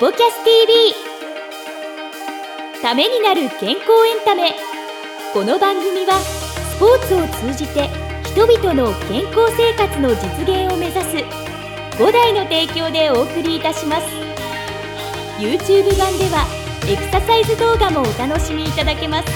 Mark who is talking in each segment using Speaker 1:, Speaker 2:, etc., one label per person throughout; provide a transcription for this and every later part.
Speaker 1: ポキャス TV ためになる健康エンタメ。この番組はスポーツを通じて人々の健康生活の実現を目指す5台の提供でお送りいたします。YouTube 版ではエクササイズ動画もお楽しみいただけます。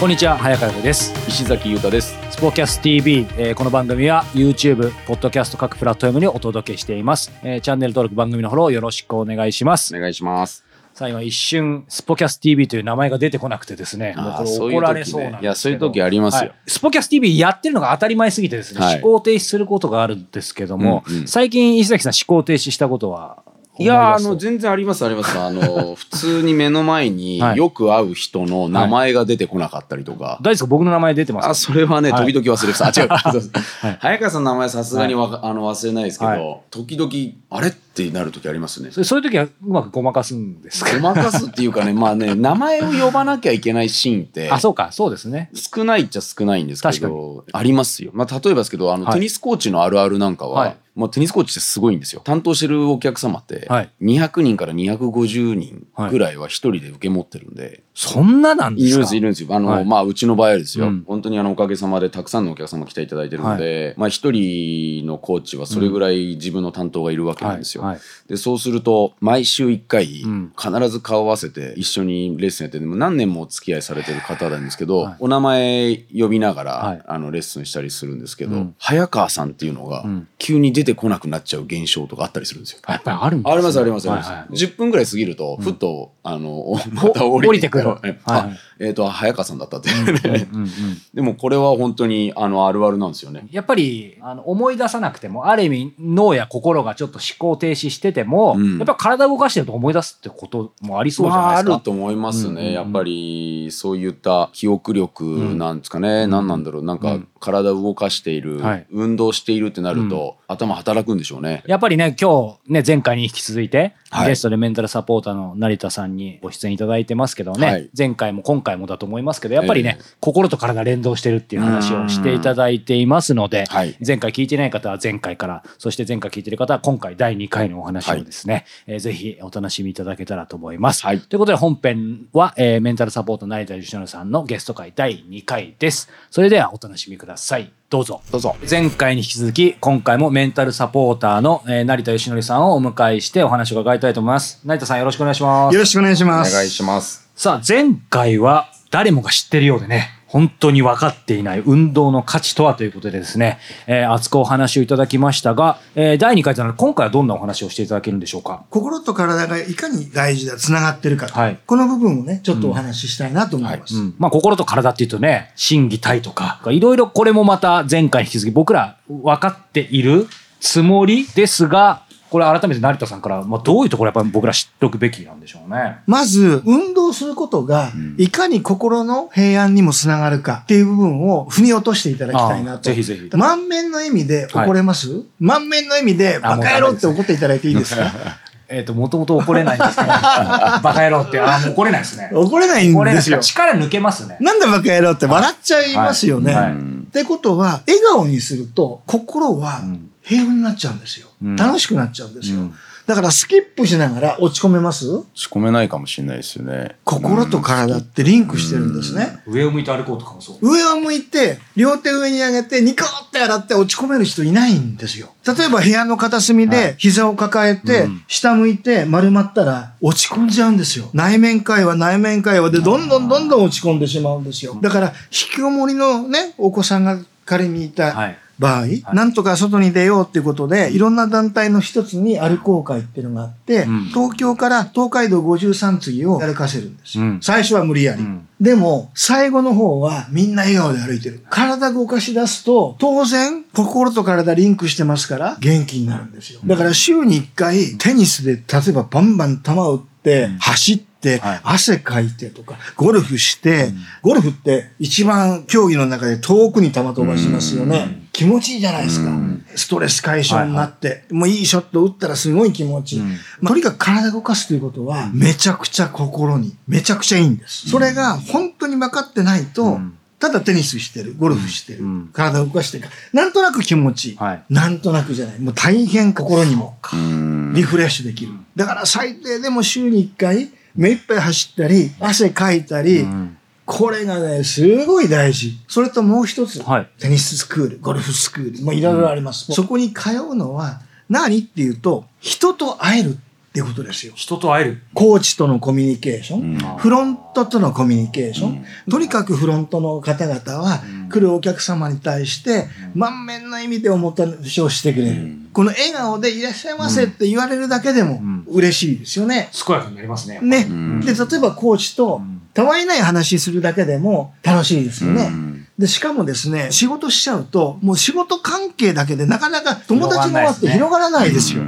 Speaker 2: こんにちは早川です。
Speaker 3: 石崎裕太です。
Speaker 2: スポキャス TV、えーこの番組は YouTube、ポッドキャスト各プラットフォームにお届けしています、えーチャンネル登録番組のフォローよろしくお願いします。
Speaker 3: お願いします。
Speaker 2: さあ今一瞬スポキャス TV という名前が出てこなくてですね。もうこれ怒られそうなんですけど。
Speaker 3: いや、そういう時ありますよ。
Speaker 2: はい。スポキャス TV やってるのが当たり前すぎてですね、
Speaker 3: はい。
Speaker 2: 思考停止することがあるんですけども、
Speaker 3: うんうん。
Speaker 2: 最近石崎さん思考停止したことはい
Speaker 3: や、あの、全然あります、あります。あの、普通に目の前に
Speaker 2: はい
Speaker 3: よく会う人の名前が出てこなかったりとか。
Speaker 2: 大丈夫ですか？僕の名前出てますか？
Speaker 3: あ、それはね、
Speaker 2: はい
Speaker 3: 時々忘れてた。あ、違う。
Speaker 2: はい
Speaker 3: 早川さんの名前さすがにわかあの忘れないですけ
Speaker 2: は
Speaker 3: ど、時々、あれ？ってなる時ありますね。
Speaker 2: そそういう時はうまくごまかすんですか？
Speaker 3: ごまかすっていうかね、まあね、名前を呼ばなきゃいけないシーンって、
Speaker 2: あそうかそうですね。
Speaker 3: 少ないっちゃ少ないんですけど、ありますよ。まあ、例えばですけど、あの、
Speaker 2: はい。
Speaker 3: テニスコーチのあるあるなんかは、
Speaker 2: はい。
Speaker 3: もうテニスコーチってすごいんですよ。担当してるお客様って、
Speaker 2: はい。
Speaker 3: 200人から250人ぐらいは一人で受け持ってるんで、
Speaker 2: そんななんですか？
Speaker 3: いるんです、いるんですよ。あの、
Speaker 2: はい。
Speaker 3: まあ、うちの場合はですよ、
Speaker 2: うん。
Speaker 3: 本当にあの、おかげさまでたくさんのお客様来ていただいてるので、まあ、一人のコーチはそれぐらい自分の担当がいるわけなんですよ。
Speaker 2: はい。はい。
Speaker 3: で、そうすると、毎週一回
Speaker 2: うん、
Speaker 3: 必ず顔を合わせて一緒にレッスンやってて、もう何年もお付き合いされてる方なんですけど、
Speaker 2: はい。
Speaker 3: お名前呼びながら、
Speaker 2: はい。
Speaker 3: あの、レッスンしたりするんですけど、
Speaker 2: うん。
Speaker 3: 早川さんっていうのが
Speaker 2: うん、
Speaker 3: 急に出てこなくなっちゃう現象とかあったりするんですよ。
Speaker 2: やっぱりあるんですね。
Speaker 3: ありますありますあります。
Speaker 2: はい。はい
Speaker 3: 10分ぐらい過ぎると、ふっと、あの、また
Speaker 2: 降りてくる。
Speaker 3: え
Speaker 2: はい
Speaker 3: あ、えっ、と、早川さんだったって。
Speaker 2: うんうんうん
Speaker 3: でもこれは本当に、あの、あるあるなんですよね。
Speaker 2: やっぱりあの思い出さなくてもある意味脳や心がちょっと思考停止してても、
Speaker 3: うん
Speaker 2: やっぱ体を動かしてると思い出すってこともありそうじゃないですか。
Speaker 3: ると思いますね、
Speaker 2: うんうんうん
Speaker 3: やっぱり、そういった記憶力なんですかね。
Speaker 2: ん
Speaker 3: 何なんだろう。なんか
Speaker 2: うん、
Speaker 3: 体を動かしている、
Speaker 2: はい。
Speaker 3: 運動しているってなると、頭働くんでしょうね。
Speaker 2: やっぱりね、今日ね、前回に引き続いて、
Speaker 3: はい。
Speaker 2: ゲストでメンタルサポーターの成田さんにご出演いただいてますけどね、
Speaker 3: はい。
Speaker 2: 前回も今回もだと思いますけど、やっぱりね、
Speaker 3: ええ。
Speaker 2: 心と体連動してるっていう話をしていただいていますので、
Speaker 3: はい。
Speaker 2: 前回聞いてない方は前回から、そして前回聞いてる方は今回第2回のお話をですね、えーぜひお楽しみいただけたらと思います。
Speaker 3: はい。
Speaker 2: ということで本編は、えーメンタルサポート成田義則さんのゲスト会第2回です。それではお楽しみください。どうぞ。
Speaker 3: どうぞ。
Speaker 2: 前回に引き続き今回もメンタルサポーターの、えー成田義則さんをお迎えしてお話を伺いたいと思います成田さんよろしくお願いします
Speaker 4: よろしくお願いし
Speaker 3: お
Speaker 4: ます。
Speaker 3: 願いします。
Speaker 2: さあ前回は誰もが知ってるようでね本当に分かっていない運動の価値とはということでですね、えー熱くお話をいただきましたが、えー第2回となる今回はどんなお話をしていただけるんでしょうか？
Speaker 4: 心と体がいかに大事だ、つながってるかと、
Speaker 2: はい。
Speaker 4: この部分をね、ちょっとお話ししたいなと思います。
Speaker 2: うん。まあ、心と体っていうとね心技体とかいろいろこれもまた前回に引き続き僕ら分かっているつもりですがこれ改めて成田さんから、まあ、どういうところやっぱり僕ら知っておくべきなんでしょうね。
Speaker 4: まず、運動することが、いかに心の平安にもつながるかっていう部分を踏み落としていただきたいな
Speaker 2: あ
Speaker 4: と。
Speaker 2: ぜひぜひ
Speaker 4: 満面の意味で怒れます、満面の意味で、
Speaker 2: あ
Speaker 4: バカ野郎って怒っていただいていいですか？
Speaker 2: えっ、と、もともと怒れないんですけど、バカ野郎って、あ、もう怒れないですね。
Speaker 4: 怒れないんですよ。
Speaker 2: 力抜けますね。
Speaker 4: なんでバカ野郎って笑っちゃいますよね。
Speaker 2: はいはい
Speaker 4: ってことは、笑顔にすると、心は
Speaker 2: ん
Speaker 4: 平和になっちゃうんですよ。
Speaker 2: うん
Speaker 4: 楽しくなっちゃうんですよ。
Speaker 2: うん
Speaker 4: だから、スキップしながら落ち込めます？
Speaker 3: 仕込めないかもしれないですよね。
Speaker 4: 心と体ってリンクしてるんですね。
Speaker 2: 上を向いて歩こうとかもそう。
Speaker 4: 上を向いて、両手上に上げて、ニコって洗って落ち込める人いないんですよ。例えば部屋の片隅
Speaker 2: は
Speaker 4: で膝を抱えて、
Speaker 2: うん
Speaker 4: 下向いて丸まったら落ち込んじゃうんですよ。内面会話、内面会話でどんどんどんどん落ち込んでしまうんですよ。だから、引きこもりのね、お子さんが仮にいた
Speaker 2: はい。
Speaker 4: 場合、なんとか外に出ようっていうことで、いろんな団体の一つに歩こう会っていうのがあって、
Speaker 2: うん
Speaker 4: 東京から東海道53次を歩かせるんですよ。
Speaker 2: うん
Speaker 4: 最初は無理やり。
Speaker 2: うん
Speaker 4: でも、最後の方はみんな笑顔で歩いてる。体動かし出すと、当然、心と体リンクしてますから、元気になるんですよ。だから週に1回、テニスで、例えばバンバン球を打って、走って、
Speaker 2: はい
Speaker 4: 汗かいてとか、ゴルフして、ゴルフって一番競技の中で遠くに球飛ばしますよね。気持ちいいじゃないですか。ストレス解消になって、もういいショット打ったらすごい気持ちいい。
Speaker 2: うん
Speaker 4: まあとにかく体動かすということは、めちゃくちゃ心に、めちゃくちゃいいんです。それが本当に分かってないと、ただテニスしてる、ゴルフしてる、
Speaker 2: うん
Speaker 4: 体を動かしてるから、なんとなく気持ちいい。
Speaker 2: はい
Speaker 4: なんとなくじゃない。もう大変心にも
Speaker 3: うん
Speaker 4: リフレッシュできる。だから最低でも週に1回、目いっぱい走ったり、汗かいたり、
Speaker 2: うん
Speaker 4: これがね、すごい大事。それともう一つ、
Speaker 2: はい
Speaker 4: テニススクール、ゴルフスクール、もういろいろあります。そこに通うのは、何っていうと、人と会えるっていうことですよ。
Speaker 2: 人と会える。
Speaker 4: コーチとのコミュニケーション、
Speaker 3: うん
Speaker 4: フロントとのコミュニケーション、とにかくフロントの方々は、来るお客様に対して、満面の意味でおもたらしをしてくれる。この笑顔でいらっしゃいませって言われるだけでも
Speaker 2: ん
Speaker 4: 嬉しいですよね。
Speaker 2: 健やかになりますね。
Speaker 4: ね。
Speaker 3: ん
Speaker 4: で、例えばコーチと、たわいない話するだけでも楽しいですよね。
Speaker 3: うん
Speaker 4: で、しかもですね、仕事しちゃうと、もう仕事関係だけでなかなか友達の輪って広がらないですよ。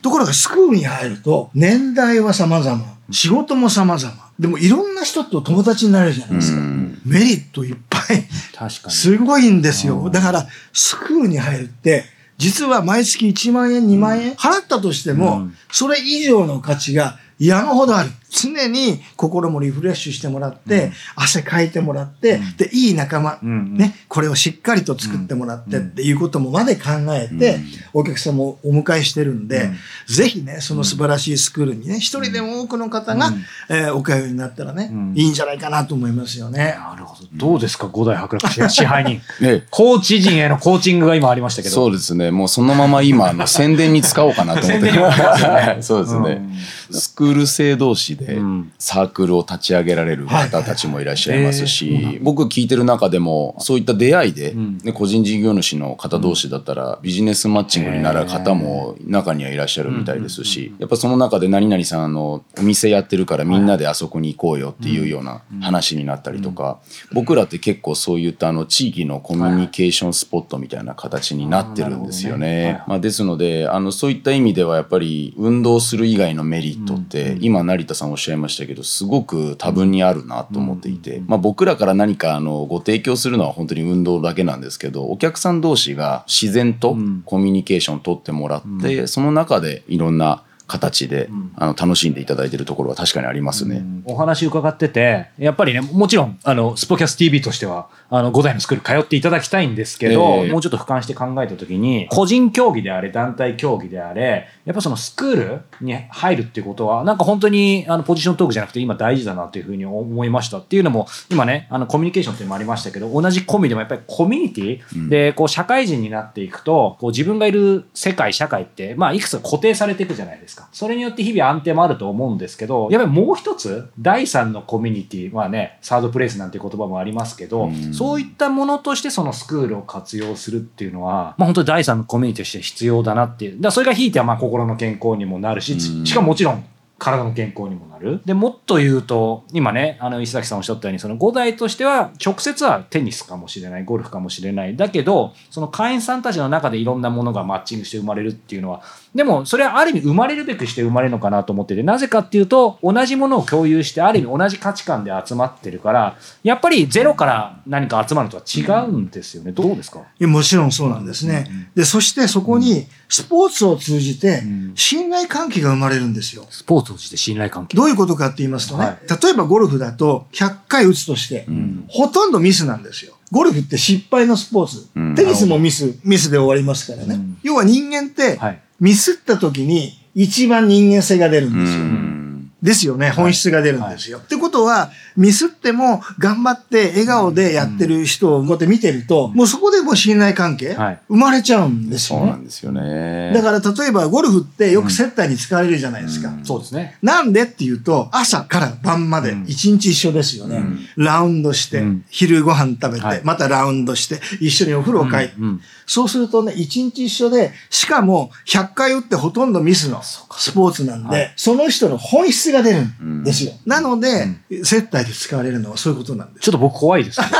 Speaker 4: ところがスクールに入ると、年代は様々、仕事も様々。でもいろんな人と友達になれるじゃないですか。
Speaker 3: うん
Speaker 4: メリットいっぱい。
Speaker 2: 確かに。
Speaker 4: すごいんですよ。だから、スクールに入るって、実は毎月1万円、2万円払ったとしても、
Speaker 2: うん
Speaker 4: それ以上の価値が山ほどある。常に心もリフレッシュしてもらって、汗かいてもらって、で、いい仲間、
Speaker 2: うん
Speaker 4: ね、これをしっかりと作ってもらってっていうこともまで考えて、お客様をお迎えしてるんで、ぜひね、その素晴らしいスクールにね、一人でも多くの方が、えーお通いになったらね、
Speaker 2: ん
Speaker 4: いいんじゃないかなと思いますよね。
Speaker 2: なるほど。どうですか五代伯楽支 支配人。
Speaker 3: ね
Speaker 2: コーチ陣へのコーチングが今ありましたけど。
Speaker 3: そうですね。もうそのまま今、あの宣伝に使おうかなと思って。そうですね。スクール生同士で
Speaker 2: うん。
Speaker 3: サークルを立ち上げられる方たちもいらっしゃいますし、僕聞いてる中でも、そういった出会いで、
Speaker 2: ん。
Speaker 3: ね、個人事業主の方同士だったら、ビジネスマッチングになる方も中にはいらっしゃるみたいですし、やっぱその中で何々さんあのお店やってるからみんなであそこに行こうよっていうような話になったりとか、僕らって結構そういったあの地域のコミュニケーションスポットみたいな形になってるんですよ
Speaker 2: ね。
Speaker 3: まあ、ですのであのそういった意味ではやっぱり運動する以外のメリットって、今成田さんおっしゃいましたけどすごく多分にあるなと思っていて、まあ、僕らから何かあのご提供するのは本当に運動だけなんですけどお客さん同士が自然とコミュニケーションを取ってもらって、その中でいろんな形で、あの楽しんでいただいているところは確かにありますね。
Speaker 2: お話伺ってて、やっぱりね、もちろん、あの、スポキャス TV としては、あの、五代のスクール通っていただきたいんですけど、
Speaker 3: ええ
Speaker 2: もうちょっと俯瞰して考えたときに、個人競技であれ、団体競技であれ、やっぱそのスクールに入るっていうことは、なんか本当に、あの、ポジショントークじゃなくて今大事だなっていうふうに思いました。っていうのも、今ね、あの、コミュニケーションっていうのもありましたけど、同じコミでもやっぱりコミュニティで、こう、社会人になっていくと、こう、自分がいる世界、社会って、まあ、いくつか固定されていくじゃないですか。それによって日々安定もあると思うんですけど、やっぱりもう一つ、第三のコミュニティ、まあね、サードプレイスなんて言葉もありますけど、そういったものとしてそのスクールを活用するっていうのは、まあ本当に第三のコミュニティとして必要だなっていう。だそれがひいてはまあ心の健康にもなるし、
Speaker 3: うん。
Speaker 2: しかももちろん体の健康にもなる。で、もっと言うと、今ね、あの、石崎さんおっしゃったように、その5代としては、直接はテニスかもしれない、ゴルフかもしれない。だけど、その会員さんたちの中でいろんなものがマッチングして生まれるっていうのは、でも、それはある意味生まれるべくして生まれるのかなと思ってて、なぜかっていうと、同じものを共有して、ある意味同じ価値観で集まってるから、やっぱりゼロから何か集まるのとは違うんですよね。どうですか？
Speaker 4: いやもちろんそうなんですね。で、そしてそこにスポーツを通じて信頼関係が生まれるんですよ。
Speaker 2: スポーツをして信頼関係。
Speaker 4: どういうことかって言いますとね、
Speaker 2: はい
Speaker 4: 例えばゴルフだと100回打つとして、ほとんどミスなんですよ。ゴルフって失敗のスポーツ。
Speaker 3: うん
Speaker 4: テニスもミス、ミスで終わりますからね。要は人間って、
Speaker 2: はい
Speaker 4: ミスった時に一番人間性が出るんですよ。
Speaker 3: うん
Speaker 4: ですよね。本質が出るんですよ。ってことは、ミスっても頑張って笑顔でやってる人をこうやって見てると、もうそこでもう信頼関係、
Speaker 2: はい。
Speaker 4: 生まれちゃうんですよね。
Speaker 3: そうなんですよね。
Speaker 4: だから例えばゴルフってよく接待に使われるじゃないですか。
Speaker 2: そうですね。
Speaker 4: なんでっていうと、朝から晩まで一日一緒ですよね。ラウンドして、
Speaker 2: うん。
Speaker 4: 昼ご飯食べて、
Speaker 2: はい。
Speaker 4: またラウンドして、一緒にお風呂帰って、
Speaker 2: うん。うん。
Speaker 4: そうするとね、一日一緒で、しかも100回打ってほとんどミスのスポーツなんで、その人の本質が出るんですよ。なので、接待で使われるのはそういうことなんです。
Speaker 2: ちょっと僕怖いですけど。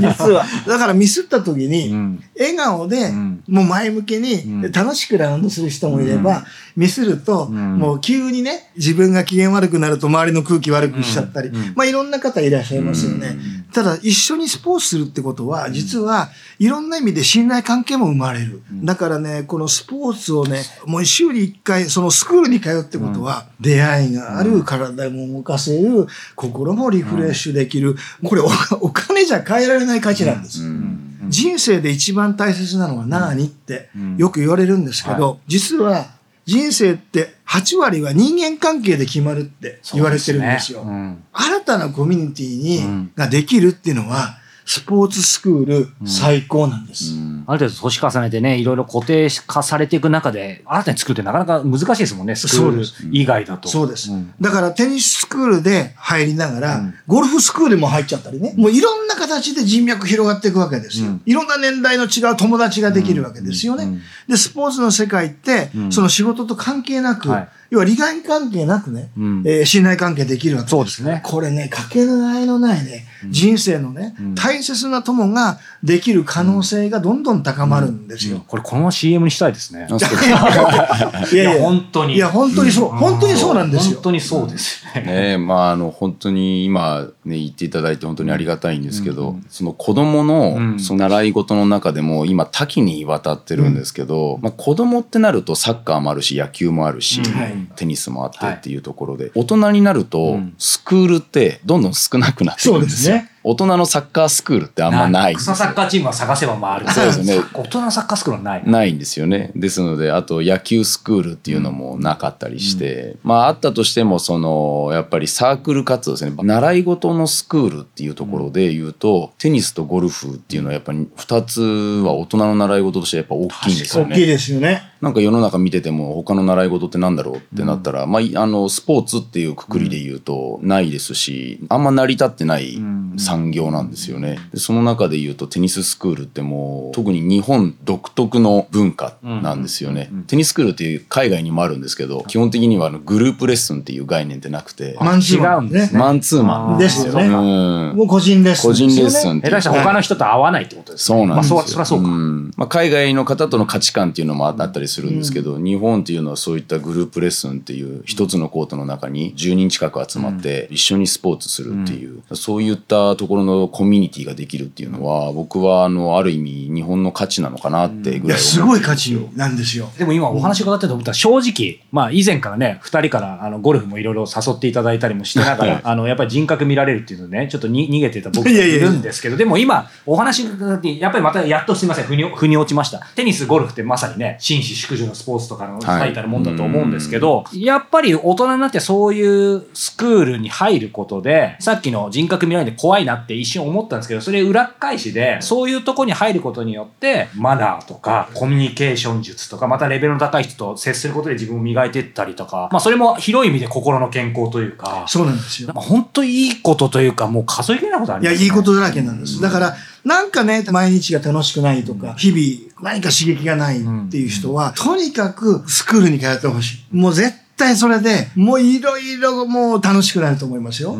Speaker 4: 実は。だからミスった時に、
Speaker 2: うん
Speaker 4: 笑顔で、
Speaker 2: ん
Speaker 4: もう前向きに、
Speaker 2: ん
Speaker 4: 楽しくラウンドする人もいれば、ミスると、
Speaker 2: ん
Speaker 4: もう急にね、自分が機嫌悪くなると周りの空気悪くしちゃったり、まあいろんな方いらっしゃいますよね。ただ、一緒にスポーツするってことは、実はいろんな意味で信頼関係も生まれる。だからね、このスポーツをね、もう週に一回、そのスクールに通うってことは、出会いがある、体も動かせる、心もリフレッシュできる。これお、お金じゃ買えられない価値なんです。
Speaker 3: うん。
Speaker 4: 人生で一番大切なのは何ってよく言われるんですけど、実は人生って8割は人間関係で決まるって言われてるんですよ。
Speaker 2: うん。
Speaker 4: 新たなコミュニティ
Speaker 2: うん。
Speaker 4: に、ができるっていうのは、スポーツスクール最高なんです。
Speaker 2: ある程度年重ねてね、いろいろ固定化されていく中で、新たに作るってなかなか難しいですもんね、スクール以外だと。
Speaker 4: そうです。
Speaker 2: ん。
Speaker 4: だからテニススクールで入りながら、
Speaker 2: うん。
Speaker 4: ゴルフスクールも入っちゃったりね、もういろんな形で人脈広がっていくわけですよ。
Speaker 2: うん。
Speaker 4: いろんな年代の違う友達ができるわけですよね。
Speaker 2: うん。
Speaker 4: で、スポーツの世界って、
Speaker 2: うん。
Speaker 4: その仕事と関係なく、
Speaker 2: はい
Speaker 4: 要は利害関係なくね、
Speaker 2: うん
Speaker 4: えー信頼関係できるわけです。
Speaker 2: そうですね
Speaker 4: これね、かけがえのないね、人生のね、
Speaker 2: うん
Speaker 4: 大切な友ができる可能性がどんどん高まるんですよ。
Speaker 2: これこのまま CM にしたいですね。
Speaker 4: いやいや、
Speaker 2: 本当に。
Speaker 4: いや、本当にそう。本当にそうなんですよ
Speaker 2: 本。当にそうですよね。
Speaker 3: ねえまああの本当に今ね言っていただいて本当にありがたいんですけど、その子供の
Speaker 2: うん。
Speaker 3: その習い事の中でも今多岐にわたってるんですけど、まあ、子供ってなるとサッカーもあるし野球もあるし、
Speaker 2: うん。
Speaker 4: はい。
Speaker 3: テニスもあってっていうところで、大人になると
Speaker 2: うん。
Speaker 3: スクールってどんどん少なくなってるんですよ。
Speaker 4: ですね。
Speaker 3: 大人のサッカースクールってあんまない
Speaker 2: 草サッカーチームは探せば回る。
Speaker 3: そうですよね
Speaker 2: 大人のサッカースクールはない。
Speaker 3: ないんですよね。ですので、あと野球スクールっていうのもなかったりして、まああったとしても、その、やっぱりサークル活動ですね。習い事のスクールっていうところで言うと、テニスとゴルフっていうのはやっぱり二つは大人の習い事としてやっぱ大きいんですよ
Speaker 4: 大きい
Speaker 3: ね。
Speaker 4: ですよね。
Speaker 3: なんか世の中見てても他の習い事ってなんだろうってなったら、まあいあのスポーツっていうくくりで言うとないですし、あんま成り立ってない産業なんですよね。でその中で言うとテニススクールってもう特に日本独特の文化なんですよね。テニススクールっていう海外にもあるんですけど、基本的にはあのグループレッスンっていう概念ってなくて、
Speaker 4: マンツーマン
Speaker 2: 違うんですね
Speaker 3: マンツーマン
Speaker 4: ですよね。
Speaker 3: うん
Speaker 4: もう個人レッスン
Speaker 3: 個
Speaker 4: ですよね。
Speaker 3: 人レッスンって
Speaker 2: 下手したら他の人と会わないってことですね。
Speaker 3: そうなんですよ。
Speaker 2: まあ、そそうか。
Speaker 3: んまあ、海外の方との価値観っていうのもあったりするんですけど、日本っていうのはそういったグループレッスンっていう一つのコートの中に10人近く集まって一緒にスポーツするっていう、そういったところのコミュニティができるっていうのは僕はあのある意味日本の価値なのかなってぐらい
Speaker 4: すごい価値なんですよ。
Speaker 2: でも今お話伺ってて思ったら正直、まあ以前からね、二人からあのゴルフもいろいろ誘っていただいたりもしてながら、あのやっぱり人格見られるっていうのでね、ちょっとに 逃げてた僕がいるんですけど、でも今お話伺って、やっぱりまたやっとすみません、腑に腑に落ちました。テニス、ゴルフってまさにね、紳士淑女のスポーツとかの最たるもんだと思うんですけど、やっぱり大人になってそういうスクールに入ることで、さっきの人格見られて怖いなって一瞬思ったんですけど、それ裏返しで、そういうとこに入ることによって、マナーとか、コミュニケーション術とか、またレベルの高い人と接することで自分を磨いていったりとか、まあそれも広い意味で心の健康というか、
Speaker 4: そうなんですよ
Speaker 2: 本当いいことというか、もう数えきれないことあり
Speaker 4: いや、
Speaker 2: ますね。
Speaker 4: いいことだらけなんです。だから、なんかね、毎日が楽しくないとか、日々何か刺激がないっていう人は、とにかくスクールに通ってほしい。もう絶対それで、もういろいろもう楽しくなると思いますよ。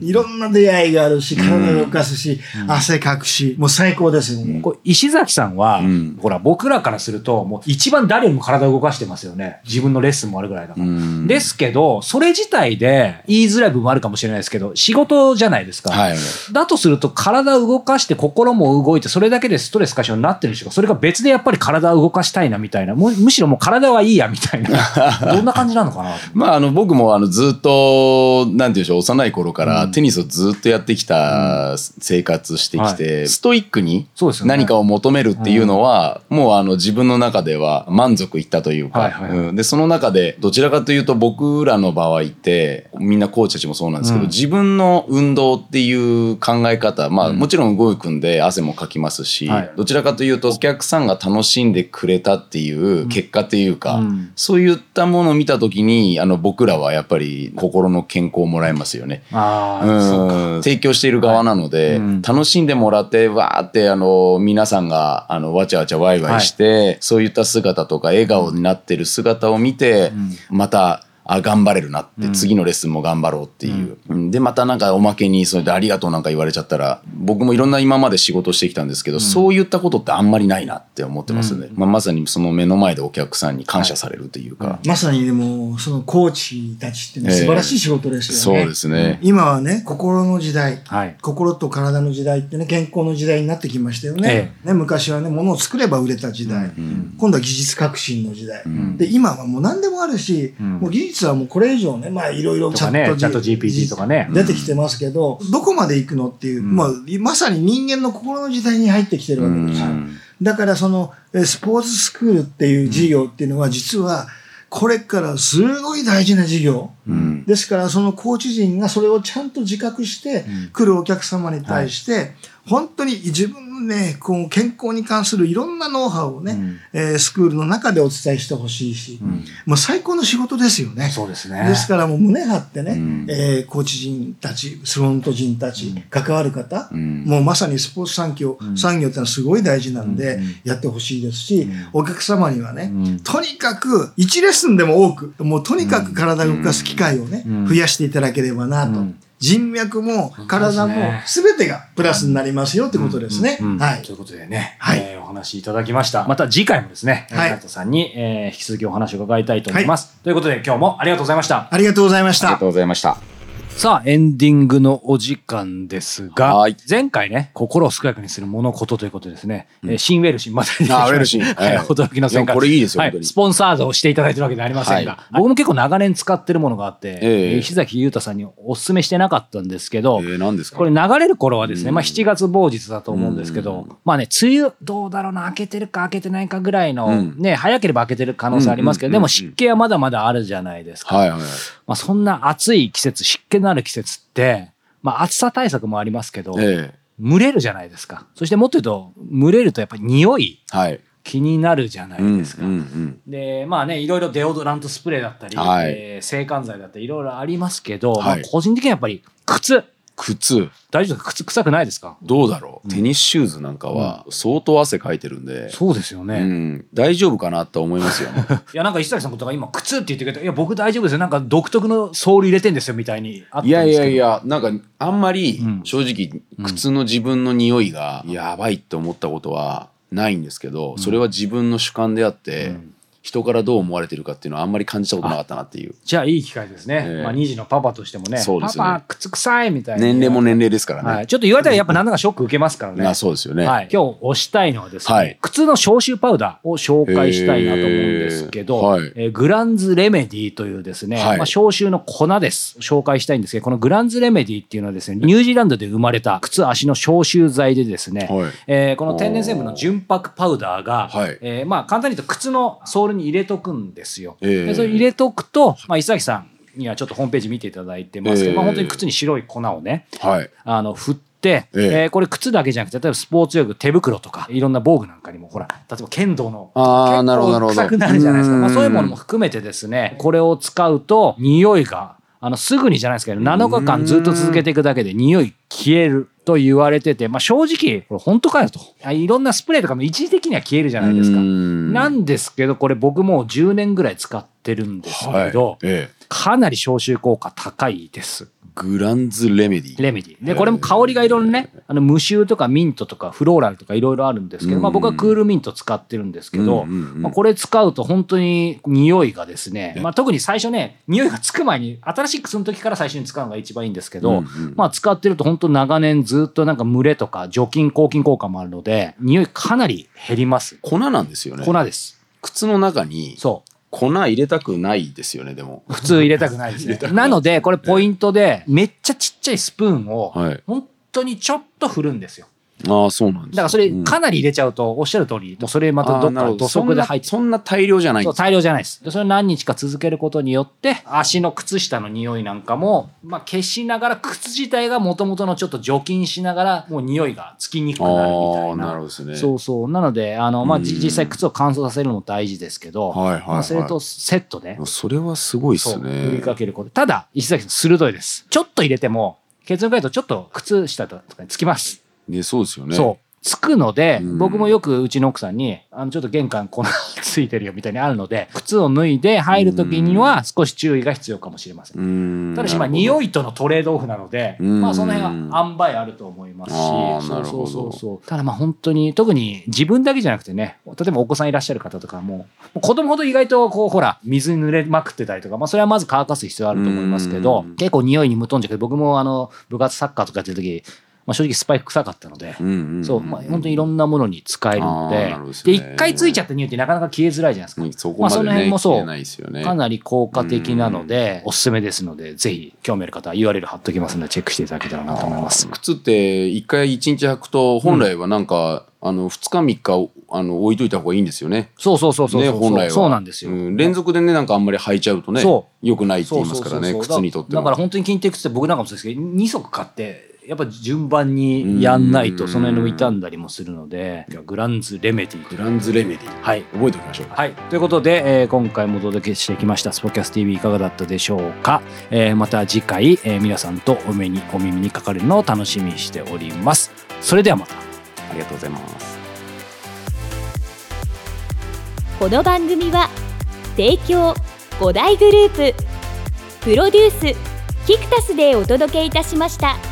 Speaker 4: いろんな出会いがあるし、体を動かすし、汗かくし、もう最高ですよ。もう
Speaker 2: こう石崎さんは、
Speaker 3: うん
Speaker 2: ほら、僕らからすると、もう一番誰よりも体を動かしてますよね。自分のレッスンもあるぐらいだから。
Speaker 3: うん
Speaker 2: ですけど、それ自体で言いづらい部分もあるかもしれないですけど、仕事じゃないですか。
Speaker 3: はい
Speaker 2: だとすると、体を動かして心も動いて、それだけでストレス解消になってるんでしょうかそれが別でやっぱり体を動かしたいなみたいな、むむしろもう体はいいやみたいな、どんな感じなのかな
Speaker 3: まあ、あの、僕も、あの、ずっと、なんていうんでしょう、幼い頃からテニスをずっとやってきた生活してきて、ストイックに何かを求めるっていうのは、もう、あの、自分の中では満足いったというか、で、その中で、どちらかというと、僕らの場合って、みんなコーチたちもそうなんですけど、
Speaker 2: うん。
Speaker 3: 自分の運動っていう考え方、まあ、
Speaker 2: うん。
Speaker 3: もちろん動くんで汗もかきますし、
Speaker 2: はい。
Speaker 3: どちらかというと、お客さんが楽しんでくれたっていう結果っていうか、
Speaker 2: うん。
Speaker 3: そういったものを見たときに、あの、僕らはやっぱり心の健康をもらえますよね。
Speaker 2: あう
Speaker 3: ん。提供している側なので、
Speaker 2: はい。うん。
Speaker 3: 楽しんでもらって、わーって、あの、皆さんが、あの、わちゃわちゃワイワイして、そういった姿とか、笑顔になってる姿を見て、また、あ、頑張れるなって、
Speaker 2: うん
Speaker 3: 次のレッスンも頑張ろうっていう。うんで、またなんかおまけに、それでありがとうなんか言われちゃったら、僕もいろんな今まで仕事してきたんですけど、そういったことってあんまりないなって思ってますね。まあ、まさにその目の前でお客さんに感謝されるというか。
Speaker 4: まさにでも、そのコーチたちっていうのは素晴らしい仕事ですよね。
Speaker 3: そうですね。
Speaker 4: 今はね、心の時代。
Speaker 2: はい。
Speaker 4: 心と体の時代ってね、健康の時代になってきましたよね。
Speaker 2: え
Speaker 4: ね昔はね、物を作れば売れた時代。
Speaker 3: ん
Speaker 4: 今度は技術革新の時代。
Speaker 3: ん
Speaker 4: で、今はもう何でもあるし、
Speaker 2: うん
Speaker 4: もう技術術はもうこれ以上ね、まあいろいろ
Speaker 2: チャット GPT とかね。
Speaker 4: 出てきてますけど、どこまで行くのっていう、
Speaker 2: うん。
Speaker 4: まあまさに人間の心の時代に入ってきてるわけですよ。だからそのえスポーツスクールっていう事業っていうのは実はこれからすごい大事な事業。
Speaker 3: うん。
Speaker 4: ですからそのコーチ陣がそれをちゃんと自覚して
Speaker 2: うん。
Speaker 4: 来るお客様に対して、本当に自分のね、こう健康に関するいろんなノウハウをね、
Speaker 2: うん。
Speaker 4: えースクールの中でお伝えしてほしいし、
Speaker 2: うん。
Speaker 4: もう最高の仕事ですよね。
Speaker 2: そうですね。
Speaker 4: ですからもう胸張ってね、
Speaker 3: うん。
Speaker 4: えーコーチ陣たち、フロント陣たち、関わる方、
Speaker 3: うん。
Speaker 4: もうまさにスポーツ産業、産業ってのはすごい大事なんで、
Speaker 2: うん
Speaker 4: やってほしいですし、
Speaker 2: うん。
Speaker 4: お客様にはね、
Speaker 2: うん。
Speaker 4: とにかく1レッスンでも多く、もうとにかく体を動かす機会をね、
Speaker 2: うん。
Speaker 4: 増やしていただければなと。
Speaker 2: うん
Speaker 4: 人脈も体も全てがプラスになりますよってことですね。はい
Speaker 2: と。いうことでね、
Speaker 4: はい
Speaker 2: えーお話いただきました。また次回もですね、
Speaker 4: はい
Speaker 2: さんに、えー引き続きお話を伺いたいと思います。ということで今日もありがとうございました。
Speaker 4: ありがとうございました
Speaker 3: ありがと。うございました。
Speaker 2: さあ、エンディングのお時間ですが、
Speaker 3: はい。
Speaker 2: 前回ね、心を健やかにする物事ということでですね、えーシンウェルシンまさに
Speaker 3: あウェルシン。
Speaker 2: はい
Speaker 3: はい
Speaker 2: 驚きの戦
Speaker 3: これいいですよ
Speaker 2: は
Speaker 3: 本当に。
Speaker 2: スポンサードをしていただいてるわけではありませんが、
Speaker 3: はい。
Speaker 2: 僕も結構長年使ってるものがあって、
Speaker 3: ええ。
Speaker 2: 石崎裕太さんにお勧めしてなかったんですけど、
Speaker 3: えー、何ですか？
Speaker 2: これ流れる頃はですね、
Speaker 3: うん。
Speaker 2: まあ7月某日だと思うんですけど、まあね、梅雨どうだろうな、開けてるか開けてないかぐらいの、
Speaker 3: うん。
Speaker 2: ね、早ければ開けてる可能性ありますけど、
Speaker 3: うん。
Speaker 2: でも湿気はまだまだあるじゃないですか。
Speaker 3: はいはいはい。
Speaker 2: まあそんな暑い季節、湿気のある季節って、まあ暑さ対策もありますけど、
Speaker 3: え
Speaker 2: 蒸れるじゃないですか。そしてもっと言うと、蒸れるとやっぱり匂い
Speaker 3: えはい。
Speaker 2: 気になるじゃない
Speaker 3: うん
Speaker 2: ですか。
Speaker 3: うんうん。
Speaker 2: で、まあね、いろいろデオドラントスプレーだったり、
Speaker 3: はい
Speaker 2: えー制汗剤だったり、いろいろありますけど、
Speaker 3: はい
Speaker 2: まあ個人的にはやっぱり靴、
Speaker 3: 靴、
Speaker 2: 大丈夫ですか？靴臭くないですか？
Speaker 3: どうだろう、テニスシューズなんかは相当汗かいてるんで、
Speaker 2: そうですよ
Speaker 3: う
Speaker 2: ね。
Speaker 3: ん、大丈夫かなと思いますよ。ね。
Speaker 2: いや、なんか石崎さんのことが今、靴って言ってくれて、いや、僕大丈夫ですよ。なんか独特のソール入れてんですよ、みたいにあったん
Speaker 3: い
Speaker 2: ですけど。
Speaker 3: やいやいや、なんかあんまり
Speaker 2: うん。
Speaker 3: 正直靴の自分の匂いがやばいって思ったことはないんですけど、それは自分の主観であって、
Speaker 2: うん
Speaker 3: 人からどう思われてるかっていうのはあんまり感じたことなかったなっていう。
Speaker 2: じゃあいい機会ですね。
Speaker 3: ええ
Speaker 2: まあ、2児のパパとしてもね。
Speaker 3: そうですよね
Speaker 2: パパ、靴臭いみたいな。
Speaker 3: 年齢も年齢ですからね。
Speaker 2: はい。ちょっと言われたらやっぱ何だかショック受けますからね。
Speaker 3: まあそうですよね。
Speaker 2: はい、今日推したいのはですね、
Speaker 3: はい
Speaker 2: 靴の消臭パウダーを紹介したいなと思うんですけど、
Speaker 3: へーはい
Speaker 2: えーグランズレメディというですね、
Speaker 3: はい
Speaker 2: まあ、消臭の粉です。紹介したいんですけど、このグランズレメディっていうのはですね、ニュージーランドで生まれた靴足の消臭剤でですね、
Speaker 3: はい
Speaker 2: えーこの天然成分の純白パウダーが、
Speaker 3: はい
Speaker 2: えーまあ簡単に言うと靴のソールに入れとくんですよ。
Speaker 3: えー
Speaker 2: でそれ入れとくと、まあ、石崎さんにはちょっとホームページ見ていただいてますけど、
Speaker 3: えー
Speaker 2: まあ、本当に靴に白い粉をね、
Speaker 3: はい。
Speaker 2: あの、振って、
Speaker 3: ええ。
Speaker 2: えーこれ靴だけじゃなくて、例えばスポーツ用具、手袋とか、いろんな防具なんかにも、ほら、例えば剣道の、
Speaker 3: あーなるほど
Speaker 2: 臭くなるじゃないですか。まあ、
Speaker 3: うん
Speaker 2: そういうものも含めてですね、これを使うと、匂いが、あの、すぐにじゃないですけど、7日間ずっと続けていくだけで匂い消えると言われてて、まあ、正直、これ本当かよと。あいろんなスプレーとかも一時的には消えるじゃないですか。
Speaker 3: うん
Speaker 2: なんですけど、これ僕もう10年ぐらい使ってるんですけど、
Speaker 3: はいええ
Speaker 2: かなり消臭効果高いです。
Speaker 3: グランズレメディ。
Speaker 2: レメディ。で、これも香りがいろいろね、あの、無臭とかミントとかフローラルとかいろいろあるんですけど、
Speaker 3: うん
Speaker 2: まあ僕はクールミント使ってるんですけど、
Speaker 3: うんうんうん
Speaker 2: まあこれ使うと本当に匂いがですね、まあ特に最初ね、匂いがつく前に、新しい靴の時から最初に使うのが一番いいんですけど、
Speaker 3: うんうん
Speaker 2: まあ使ってると本当長年ずっとなんか蒸れとか除菌抗菌効果もあるので、匂いかなり減ります。
Speaker 3: 粉なんですよね。
Speaker 2: 粉です。
Speaker 3: 靴の中に
Speaker 2: そう。
Speaker 3: 粉入れたくないですよね、でも。
Speaker 2: 普通入れたくないですね。なので、これポイントで、めっちゃちっちゃいスプーンを
Speaker 3: はい、
Speaker 2: 本当にちょっと振るんですよ。
Speaker 3: ああ、そうなんです
Speaker 2: だからそれ
Speaker 3: うん
Speaker 2: かなり入れちゃうと、おっしゃる通り、もうそれまたどっか土足で入って
Speaker 3: そんな大量じゃないん
Speaker 2: そう
Speaker 3: です
Speaker 2: 大量じゃないです。でそれを何日か続けることによって、足の靴下の匂いなんかも、まあ、消しながら、靴自体がもともとのちょっと除菌しながら、もう匂いがつきにくくなるみたいな。
Speaker 3: なるほどですね
Speaker 2: そうそう。なので、あの、まあ、実際靴を乾燥させるのも大事ですけど、
Speaker 3: はいはいはい
Speaker 2: まあそれとセットで、
Speaker 3: それはすごいっすね。
Speaker 2: 振りかけること。ただ、石崎さん、鋭いです。ちょっと入れても、結論から言うと、ちょっと靴下とかにつきます。
Speaker 3: ね、そうですよね。
Speaker 2: そう。つくので、
Speaker 3: うん
Speaker 2: 僕もよくうちの奥さんに、あの、ちょっと玄関粉ついてるよみたいにあるので、靴を脱いで入るときには少し注意が必要かもしれません。ただし、まあ、匂いとのトレードオフなので、
Speaker 3: うん
Speaker 2: まあ、その辺は塩梅あると思いますし、そうそうそうそう。ただ、まあ、本当に、特に自分だけじゃなくてね、例えばお子さんいらっしゃる方とかも、子供ほど意外と、こう、ほら、水に濡れまくってたりとか、まあ、それはまず乾かす必要あると思いますけど
Speaker 3: うん、
Speaker 2: 結構匂いに無頓着で、僕も、あの、部活サッカーとかやってる時まあ、正直スパイク臭かったので、そう、まあ、本当にいろんなものに使えるので
Speaker 3: で
Speaker 2: 一回ついちゃった匂いってなかなか消えづらいじゃないですか。
Speaker 3: そこまで
Speaker 2: まあその
Speaker 3: ね、
Speaker 2: 辺もそう。かなり効果的なので、おすすめですので、ぜひ興味ある方は URL 貼っときますので、チェックしていただけたらなと思います。
Speaker 3: 靴って一回一日履くと本来はなんか、あの2日3日あの置いといた方がいいんですよね。
Speaker 2: そうそうそうそうそう、
Speaker 3: ね本来は
Speaker 2: そうなんですよ。
Speaker 3: ん連続でねなんかあんまり履いちゃうとね
Speaker 2: そ
Speaker 3: 良くないって言いますからね靴にとっても
Speaker 2: だから本当に筋肉って僕なんかもそうですけど、2足買って、やっぱ順番にやんないと、
Speaker 3: うん
Speaker 2: その辺の傷んだりもするので、グランズレメディ。
Speaker 3: グランズレメディ
Speaker 2: はい。
Speaker 3: 覚えておきましょう
Speaker 2: はい。ということで、えー今回もお届けしてきましたスポキャス TV いかがだったでしょうか、えーまた次回、えー皆さんとお目にお耳にかかるのを楽しみにしております。それではまた。
Speaker 3: ありがとうございます
Speaker 1: この番組は提供5大グループプロデュースキクタスでお届けいたしました。